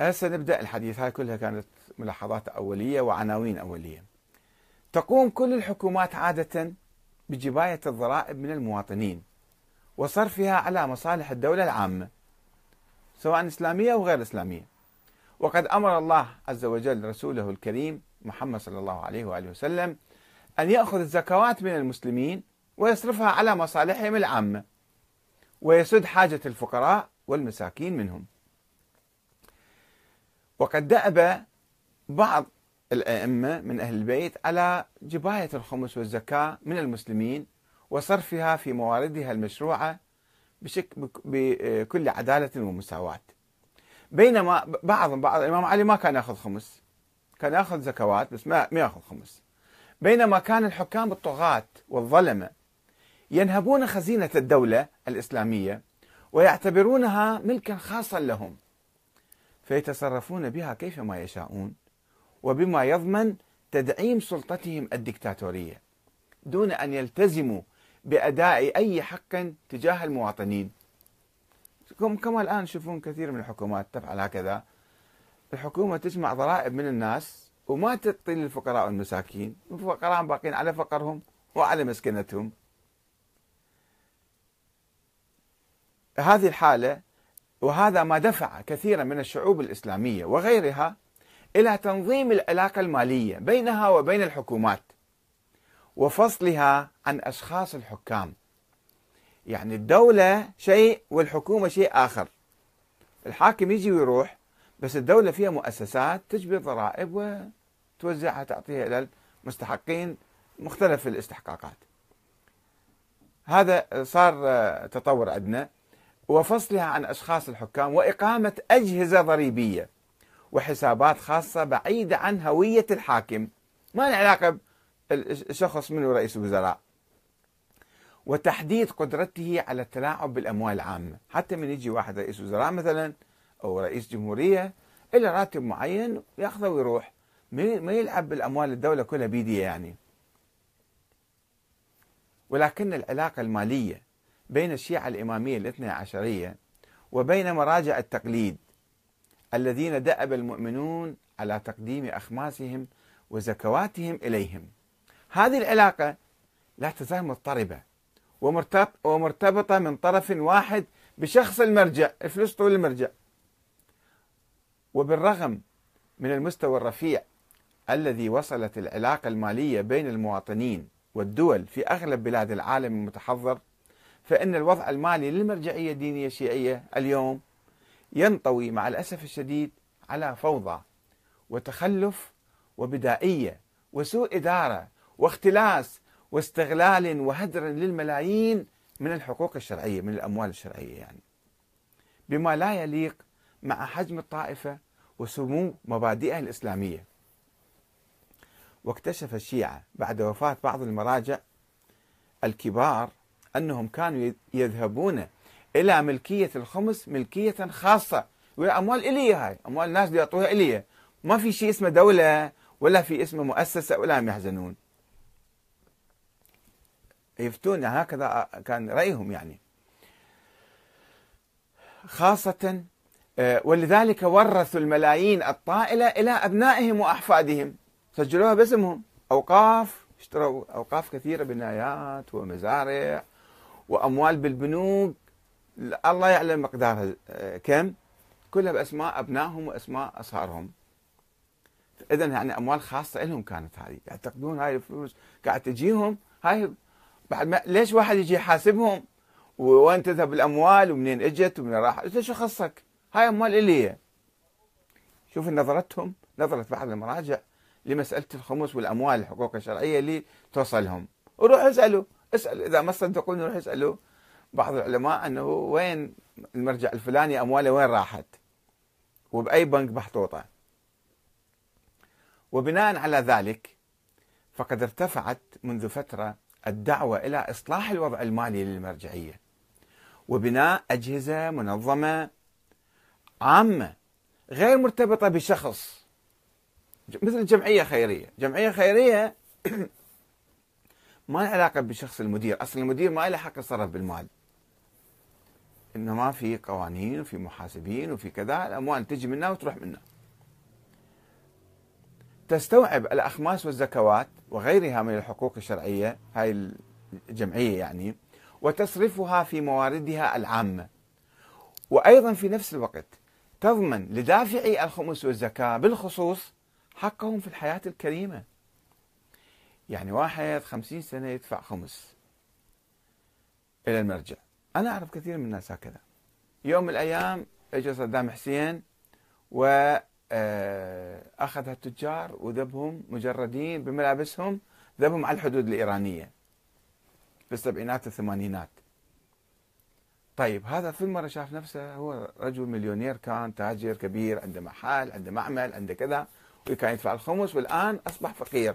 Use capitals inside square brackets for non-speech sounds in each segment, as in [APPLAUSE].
هسه نبدأ. الحديث هاي كلها كانت ملاحظات أولية وعناوين أولية. تقوم كل الحكومات عادة بجباية الضرائب من المواطنين وصرفها على مصالح الدولة العامة سواء إسلامية أو غير إسلامية. وقد أمر الله عز وجل رسوله الكريم محمد صلى الله عليه وآله وسلم أن يأخذ الزكوات من المسلمين ويصرفها على مصالحهم العامة ويسد حاجة الفقراء والمساكين منهم. وقد دأب بعض الأئمة من أهل البيت على جباية الخمس والزكاة من المسلمين وصرفها في مواردها المشروعة بكل عدالة ومساواة. بينما بعض بعض الإمام علي ما كان يأخذ خمس. كان يأخذ زكوات بس ما يأخذ خمس. بينما كان الحكام الطغاة والظلمة ينهبون خزينة الدولة الإسلامية ويعتبرونها ملكا خاصا لهم. فيتصرفون بها كيفما يشاءون وبما يضمن تدعيم سلطتهم الدكتاتورية دون أن يلتزموا بأداء أي حق تجاه المواطنين. كما الآن تشوفون كثير من الحكومات تفعل هكذا. الحكومة تجمع ضرائب من الناس وما تعطي للفقراء والمساكين. الفقراء باقين على فقرهم وعلى مسكنتهم. هذه الحالة وهذا ما دفع كثيرا من الشعوب الإسلامية وغيرها إلى تنظيم العلاقة المالية بينها وبين الحكومات وفصلها عن أشخاص الحكام. يعني الدولة شيء والحكومة شيء آخر. الحاكم يجي ويروح بس الدولة فيها مؤسسات تجبر ضرائب وتوزعها تعطيها إلى المستحقين مختلف الاستحقاقات. هذا صار تطور عندنا. وفصلها عن أشخاص الحكام وإقامة أجهزة ضريبية وحسابات خاصة بعيدة عن هوية الحاكم. ما له علاقة الشخص منه رئيس الوزراء وتحديد قدرته على التلاعب بالأموال العامة. حتى من يجي واحد رئيس وزراء مثلا أو رئيس جمهورية إلى راتب معين يأخذه ويروح. ما يلعب بالأموال الدولة كلها بيديه يعني. ولكن العلاقة المالية بين الشيعة الإمامية الاثنى عشرية وبين مراجع التقليد الذين دأب المؤمنون على تقديم أخماسهم وزكواتهم إليهم. هذه العلاقة لا تزال مضطربة ومرتبطة من طرف واحد بشخص المرجع فلوس طول المرجع. وبالرغم من المستوى الرفيع الذي وصلت العلاقة المالية بين المواطنين والدول في أغلب بلاد العالم المتحضر فإن الوضع المالي للمرجعية الدينية الشيعية اليوم ينطوي مع الأسف الشديد على فوضى وتخلف وبدائية وسوء إدارة واختلاس واستغلال وهدر للملايين من الحقوق الشرعية من الأموال الشرعية يعني. بما لا يليق مع حجم الطائفة وسمو مبادئها الإسلامية. واكتشف الشيعة بعد وفاة بعض المراجع الكبار أنهم كانوا يذهبون إلى ملكية الخمس ملكية خاصة. وأموال إلي هاي. أموال الناس اللي يعطوها إلي ما في شيء اسمه دولة ولا في اسمه مؤسسة ولا هم يحزنون. يفتون هكذا كان رأيهم يعني. خاصة آه، ولذلك ورثوا الملايين الطائلة إلى أبنائهم وأحفادهم. سجلوها باسمهم. أوقاف. اشتروا أوقاف كثيرة بنايات ومزارع. وأموال بالبنوك الله يعلم مقدارها آه، كم؟ كلها بأسماء أبنائهم وأسماء أصهارهم إذا يعني أموال خاصة لهم كانت هذه. يعتقدون هاي الفلوس قاعد تجيهم هاي بعد ما ليش واحد يجي يحاسبهم؟ وين تذهب الأموال؟ ومنين إجت؟ ومن راح انت شو خصك؟ هاي أموال إلي. شوف نظرتهم نظرة بعض المراجع لمسألة الخمس والأموال الحقوق الشرعية اللي توصلهم. وروح اسألوا. اسأل إذا ما صدقوني روح اسألوا بعض العلماء أنه وين المرجع الفلاني أمواله وين راحت؟ وبأي بنك محطوطة وبناء على ذلك فقد ارتفعت منذ فترة الدعوة إلى إصلاح الوضع المالي للمرجعية. وبناء أجهزة منظمة عامة غير مرتبطة بشخص. مثل جمعية خيرية. جمعية خيرية ما له علاقة بشخص المدير. أصلا المدير ما له حق يتصرف بالمال. إنما في قوانين وفي محاسبين وفي كذا الأموال تجي منا وتروح منا تستوعب الأخماس والزكوات وغيرها من الحقوق الشرعية هاي الجمعية يعني وتصرفها في مواردها العامة. وأيضا في نفس الوقت تضمن لدافعي الخمس والزكاة بالخصوص حقهم في الحياة الكريمة. يعني واحد خمسين سنة يدفع خمس إلى المرجع. أنا أعرف كثير من الناس هكذا. يوم من الأيام اجى صدام حسين و آه، التجار وذبهم مجردين بملابسهم ذبهم على الحدود الإيرانية في السبعينات والثمانينات. طيب هذا في مرة شاف نفسه هو رجل مليونير كان تاجر كبير عنده محل عنده معمل عنده كذا وكان يدفع الخمس والآن أصبح فقير.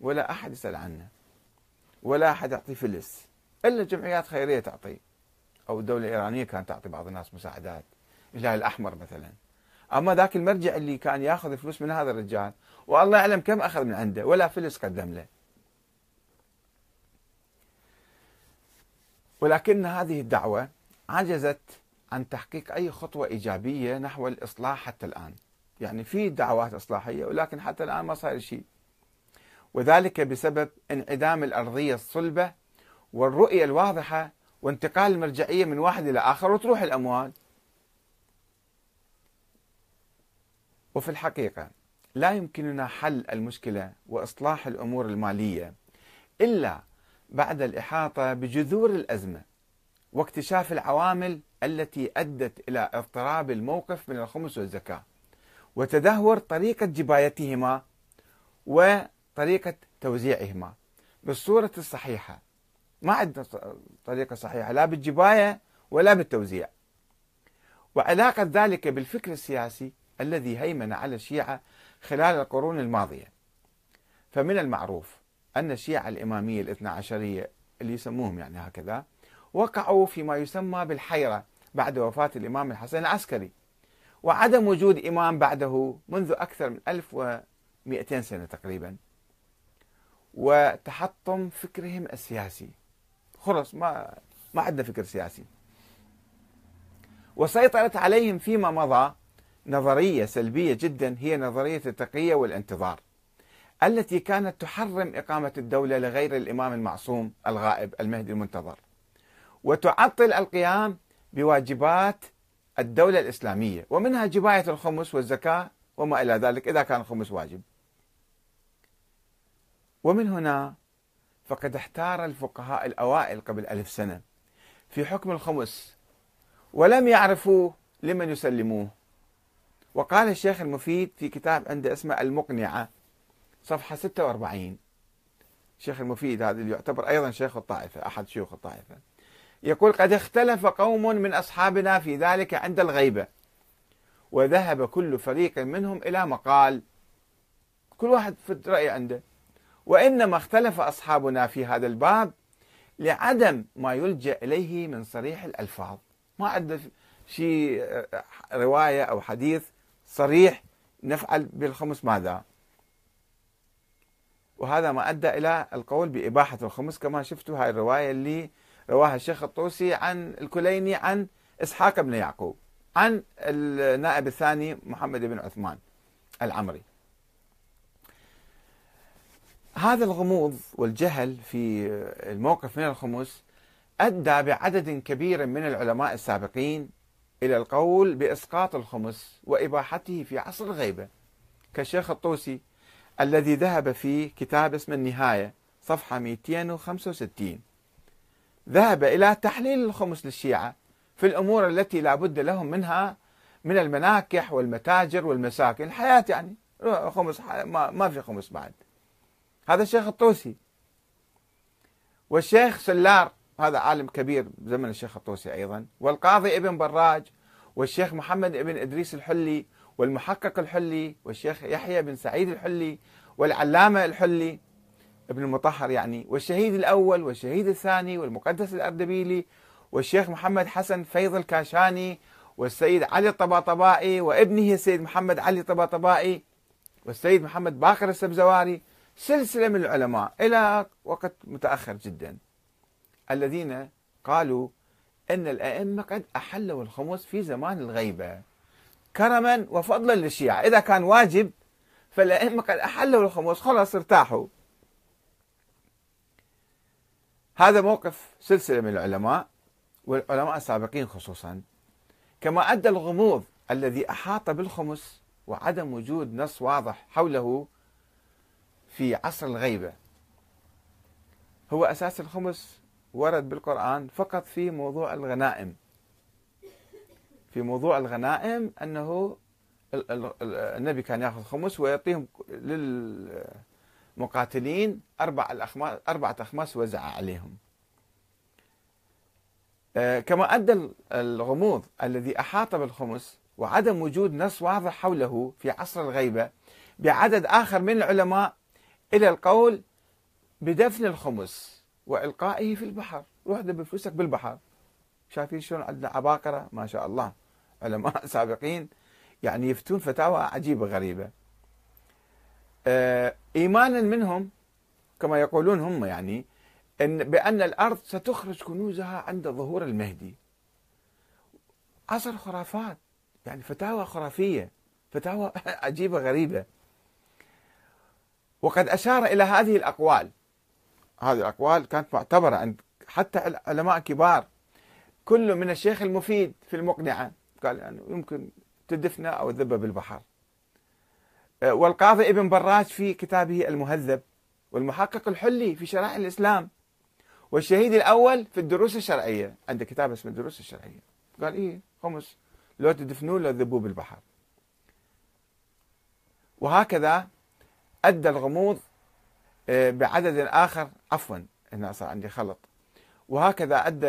ولا أحد يسأل عنه ولا أحد يعطيه فلس إلا جمعيات خيرية تعطي أو الدولة الإيرانية كانت تعطي بعض الناس مساعدات الهلال الأحمر مثلا. أما ذاك المرجع اللي كان يأخذ فلوس من هذا الرجال والله يعلم كم أخذ من عنده ولا فلس قدم له. ولكن هذه الدعوة عجزت عن تحقيق أي خطوة إيجابية نحو الإصلاح حتى الآن. يعني في دعوات إصلاحية ولكن حتى الآن ما صار شيء. وذلك بسبب انعدام الأرضية الصلبة والرؤية الواضحة وانتقال المرجعية من واحد إلى آخر وتروح الأموال. وفي الحقيقة لا يمكننا حل المشكلة وإصلاح الأمور المالية إلا بعد الإحاطة بجذور الأزمة واكتشاف العوامل التي أدت إلى اضطراب الموقف من الخمس والزكاة وتدهور طريقة جبايتهما وطريقة توزيعهما بالصورة الصحيحة. ما عندنا طريقة صحيحة لا بالجباية ولا بالتوزيع. وعلاقة ذلك بالفكر السياسي الذي هيمن على الشيعة خلال القرون الماضية. فمن المعروف أن الشيعة الإمامية الاثنى عشرية اللي يسموهم يعني هكذا وقعوا فيما يسمى بالحيرة بعد وفاة الإمام الحسن العسكري. وعدم وجود إمام بعده منذ أكثر من 1200 سنة تقريبا. وتحطم فكرهم السياسي. خلص ما ما عندنا فكر سياسي. وسيطرت عليهم فيما مضى نظرية سلبية جدا هي نظرية التقية والانتظار التي كانت تحرم إقامة الدولة لغير الإمام المعصوم الغائب المهدي المنتظر. وتعطل القيام بواجبات الدولة الإسلامية ومنها جباية الخمس والزكاة وما إلى ذلك إذا كان الخمس واجب. ومن هنا فقد احتار الفقهاء الأوائل قبل ألف سنة في حكم الخمس ولم يعرفوا لمن يسلموه. وقال الشيخ المفيد في كتاب عنده اسمه المقنعة صفحة 46 الشيخ المفيد هذا اللي يعتبر أيضا شيخ الطائفة أحد شيوخ الطائفة. يقول قد اختلف قوم من أصحابنا في ذلك عند الغيبة وذهب كل فريق منهم إلى مقال. كل واحد في رأي عنده. وإنما اختلف أصحابنا في هذا الباب لعدم ما يلجأ إليه من صريح الألفاظ. ما عنده شيء رواية أو حديث صريح نفعل بالخمس ماذا؟ وهذا ما أدى إلى القول بإباحة الخمس كما شفتوا هاي الرواية اللي رواها الشيخ الطوسي عن الكليني عن إسحاق بن يعقوب عن النائب الثاني محمد بن عثمان العمري. هذا الغموض والجهل في الموقف من الخمس أدى بعدد كبير من العلماء السابقين إلى القول بإسقاط الخمس وإباحته في عصر الغيبة كالشيخ الطوسي الذي ذهب في كتاب اسمه النهاية صفحة 265 ذهب إلى تحليل الخمس للشيعة في الأمور التي لا بد لهم منها من المناكح والمتاجر والمساكن. الحياة يعني خمس ما في خمس بعد. هذا الشيخ الطوسي. والشيخ سلار هذا عالم كبير زمن الشيخ الطوسي أيضا والقاضي ابن براج والشيخ محمد ابن إدريس الحلي والمحقق الحلي والشيخ يحيى بن سعيد الحلي والعلامة الحلي ابن المطهر يعني والشهيد الأول والشهيد الثاني والمقدس الأردبيلي والشيخ محمد حسن فيض الكاشاني والسيد علي الطباطبائي وابنه السيد محمد علي الطباطبائي والسيد محمد باقر السبزواري سلسلة من العلماء إلى وقت متأخر جدا الذين قالوا أن الأئمة قد أحلوا الخمس في زمان الغيبة كرما وفضلا للشيعة. إذا كان واجب فالأئمة قد أحلوا الخمس خلاص ارتاحوا. هذا موقف سلسلة من العلماء والعلماء السابقين خصوصا. كما أدى الغموض الذي أحاط بالخمس وعدم وجود نص واضح حوله في عصر الغيبة. هو أساس الخمس ورد بالقرآن فقط في موضوع الغنائم. في موضوع الغنائم أنه النبي كان يأخذ خمس ويعطيهم للمقاتلين أربع الأخماس أربعة أخماس وزع عليهم. آه، كما أدى الغموض الذي أحاط بالخمس وعدم وجود نص واضح حوله في عصر الغيبة بعدد آخر من العلماء إلى القول بدفن الخمس وإلقائه في البحر. روح دب فلوسك بالبحر. شايفين شلون عندنا عباقرة؟ ما شاء الله. علماء [LAUGHS] سابقين يعني يفتون فتاوى عجيبة غريبة. آه، إيمانا منهم كما يقولون هم يعني إن بأن الأرض ستخرج كنوزها عند ظهور المهدي. عصر خرافات. يعني فتاوى خرافية. فتاوى [LAUGHS] عجيبة غريبة. وقد أشار إلى هذه الأقوال. هذه الأقوال كانت معتبرة عند حتى علماء كبار كل من الشيخ المفيد في المقنعة قال يعني يمكن تدفن أو تذبه بالبحر. والقاضي ابن براج في كتابه المهذب والمحقق الحلي في شرائع الإسلام. والشهيد الأول في الدروس الشرعية. عنده كتاب اسمه الدروس الشرعية. قال إيه خمس. لو تدفنوه لو تذبوه بالبحر. وهكذا أدى الغموض آه، بعدد آخر عفوا هنا صار عندي خلط. وهكذا أدى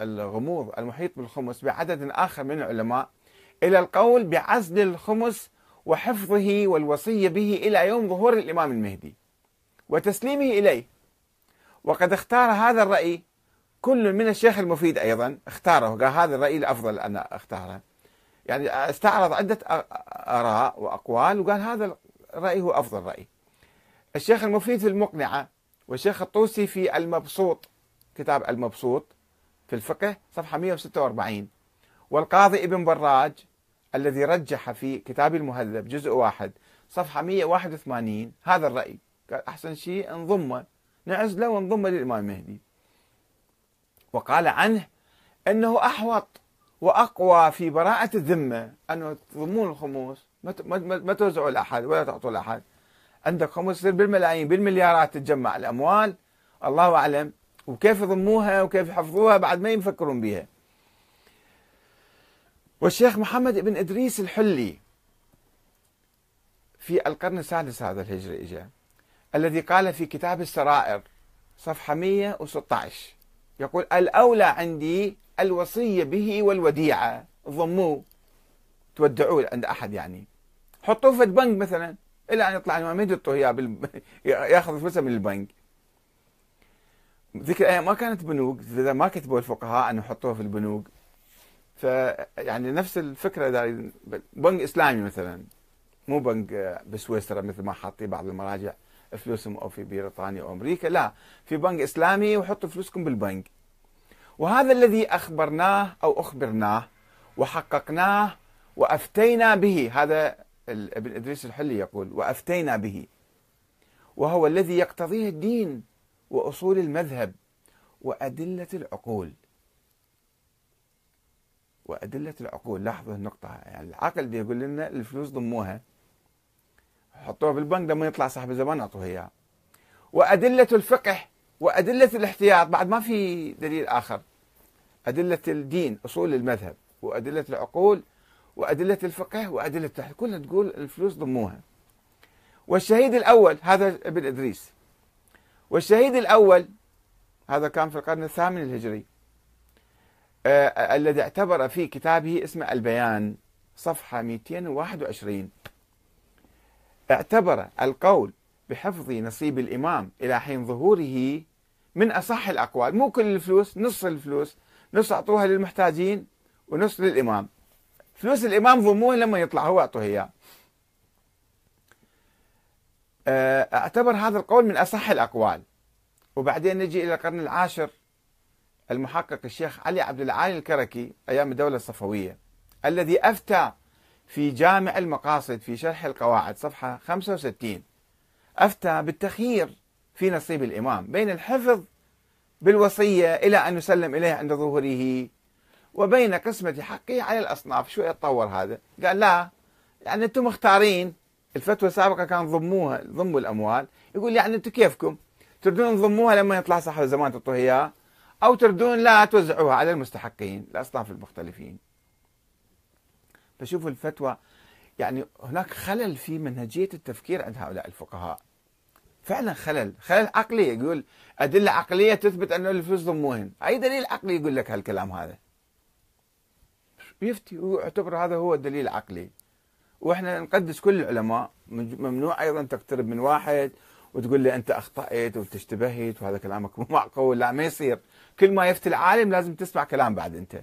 الغموض المحيط بالخمس بعدد آخر من العلماء إلى القول بعزل الخمس وحفظه والوصية به إلى يوم ظهور الإمام المهدي وتسليمه إليه. وقد اختار هذا الرأي كل من الشيخ المفيد أيضا اختاره قال هذا الرأي الأفضل أنا أختاره. يعني استعرض عدة آراء وأقوال وقال هذا الرأي هو أفضل رأي. الشيخ المفيد في المقنعة والشيخ الطوسي في المبسوط كتاب المبسوط في الفقه صفحة 146 والقاضي ابن براج الذي رجح في كتاب المهذب جزء واحد صفحة 181 هذا الرأي. قال أحسن شيء انضمه نعزله ونضمه للإمام المهدي وقال عنه أنه أحوط وأقوى في براءة الذمة أنه تضمون الخموس ما توزعوا لأحد ولا تعطوا لأحد عندك خمس يصير بالملايين بالمليارات تتجمع الأموال الله أعلم. وكيف يضموها وكيف يحفظوها بعد ما يفكرون بها والشيخ محمد بن إدريس الحلي في القرن السادس هذا الهجري إجا الذي قال في كتاب السرائر صفحة 116 يقول الأولى عندي الوصية به والوديعة. ضموه. تودعوه عند أحد يعني. حطوه في البنك مثلا. إلى أن يطلع الإمام يحطوه إياه. يأخذ فلوسه من البنك. ذيك الأيام ما كانت بنوك. إذا ما كتبوا الفقهاء أن يحطوه في البنوك. فيعني نفس الفكرة إذا بنك إسلامي مثلا. مو بنك بسويسرا مثل ما حاطين بعض المراجع. فلوسهم أو في بريطانيا أو أمريكا. لا في بنك إسلامي وحطوا فلوسكم بالبنك. وهذا الذي أخبرناه أو أخبرناه وحققناه وأفتينا به. هذا ابن إدريس الحلي يقول وأفتينا به. وهو الذي يقتضيه الدين وأصول المذهب وأدلة العقول. وأدلة العقول. لاحظوا النقطة. يعني العقل يقول لنا الفلوس ضموها. حطوها في البنك لما يطلع صاحب الزمان اعطوه اياه وأدلة الفقه وأدلة الاحتياط بعد ما في دليل آخر. أدلة الدين أصول المذهب وأدلة العقول وأدلة الفقه وأدلة التحليل. كلها تقول الفلوس ضموها. والشهيد الأول هذا ابن إدريس. والشهيد الأول هذا كان في القرن الثامن الهجري آه الذي اعتبر في كتابه اسمه البيان صفحة 221 اعتبر القول بحفظ نصيب الإمام إلى حين ظهوره من أصح الأقوال. مو كل الفلوس نص الفلوس. نص أعطوها للمحتاجين ونص للإمام. فلوس الإمام ضموه لما يطلع هو أعطوه إياه. آه، أعتبر هذا القول من أصح الأقوال. وبعدين نجي إلى القرن العاشر. المحقق الشيخ علي عبد العالي الكركي أيام الدولة الصفوية الذي أفتى في جامع المقاصد في شرح القواعد صفحة 65 أفتى بالتخيير في نصيب الإمام بين الحفظ بالوصية إلى أن يسلم إليه عند ظهوره وبين قسمة حقه على الأصناف. شو يتطور هذا. قال لا يعني أنتم مختارين. الفتوى السابقة كان ضموها ضموا الأموال. يقول يعني أنتم كيفكم؟ تردون تضموها لما يطلع صاحب الزمان تعطوه إياه أو تردون لا توزعوها على المستحقين الأصناف المختلفين. فشوفوا الفتوى يعني هناك خلل في منهجية التفكير عند هؤلاء الفقهاء. فعلا خلل. خلل عقلي يقول أدلة عقلية تثبت أن الفلوس ضموهن أي دليل عقلي يقول لك هالكلام هذا؟ يفتي ويعتبر هذا هو الدليل العقلي وإحنا نقدس كل العلماء ممنوع أيضا تقترب من واحد وتقول لي أنت أخطأت وتشتبهت وهذا كلامك [LAUGHS] مو معقول. لا ما يصير. كل ما يفتي العالم لازم تسمع كلام بعد أنت.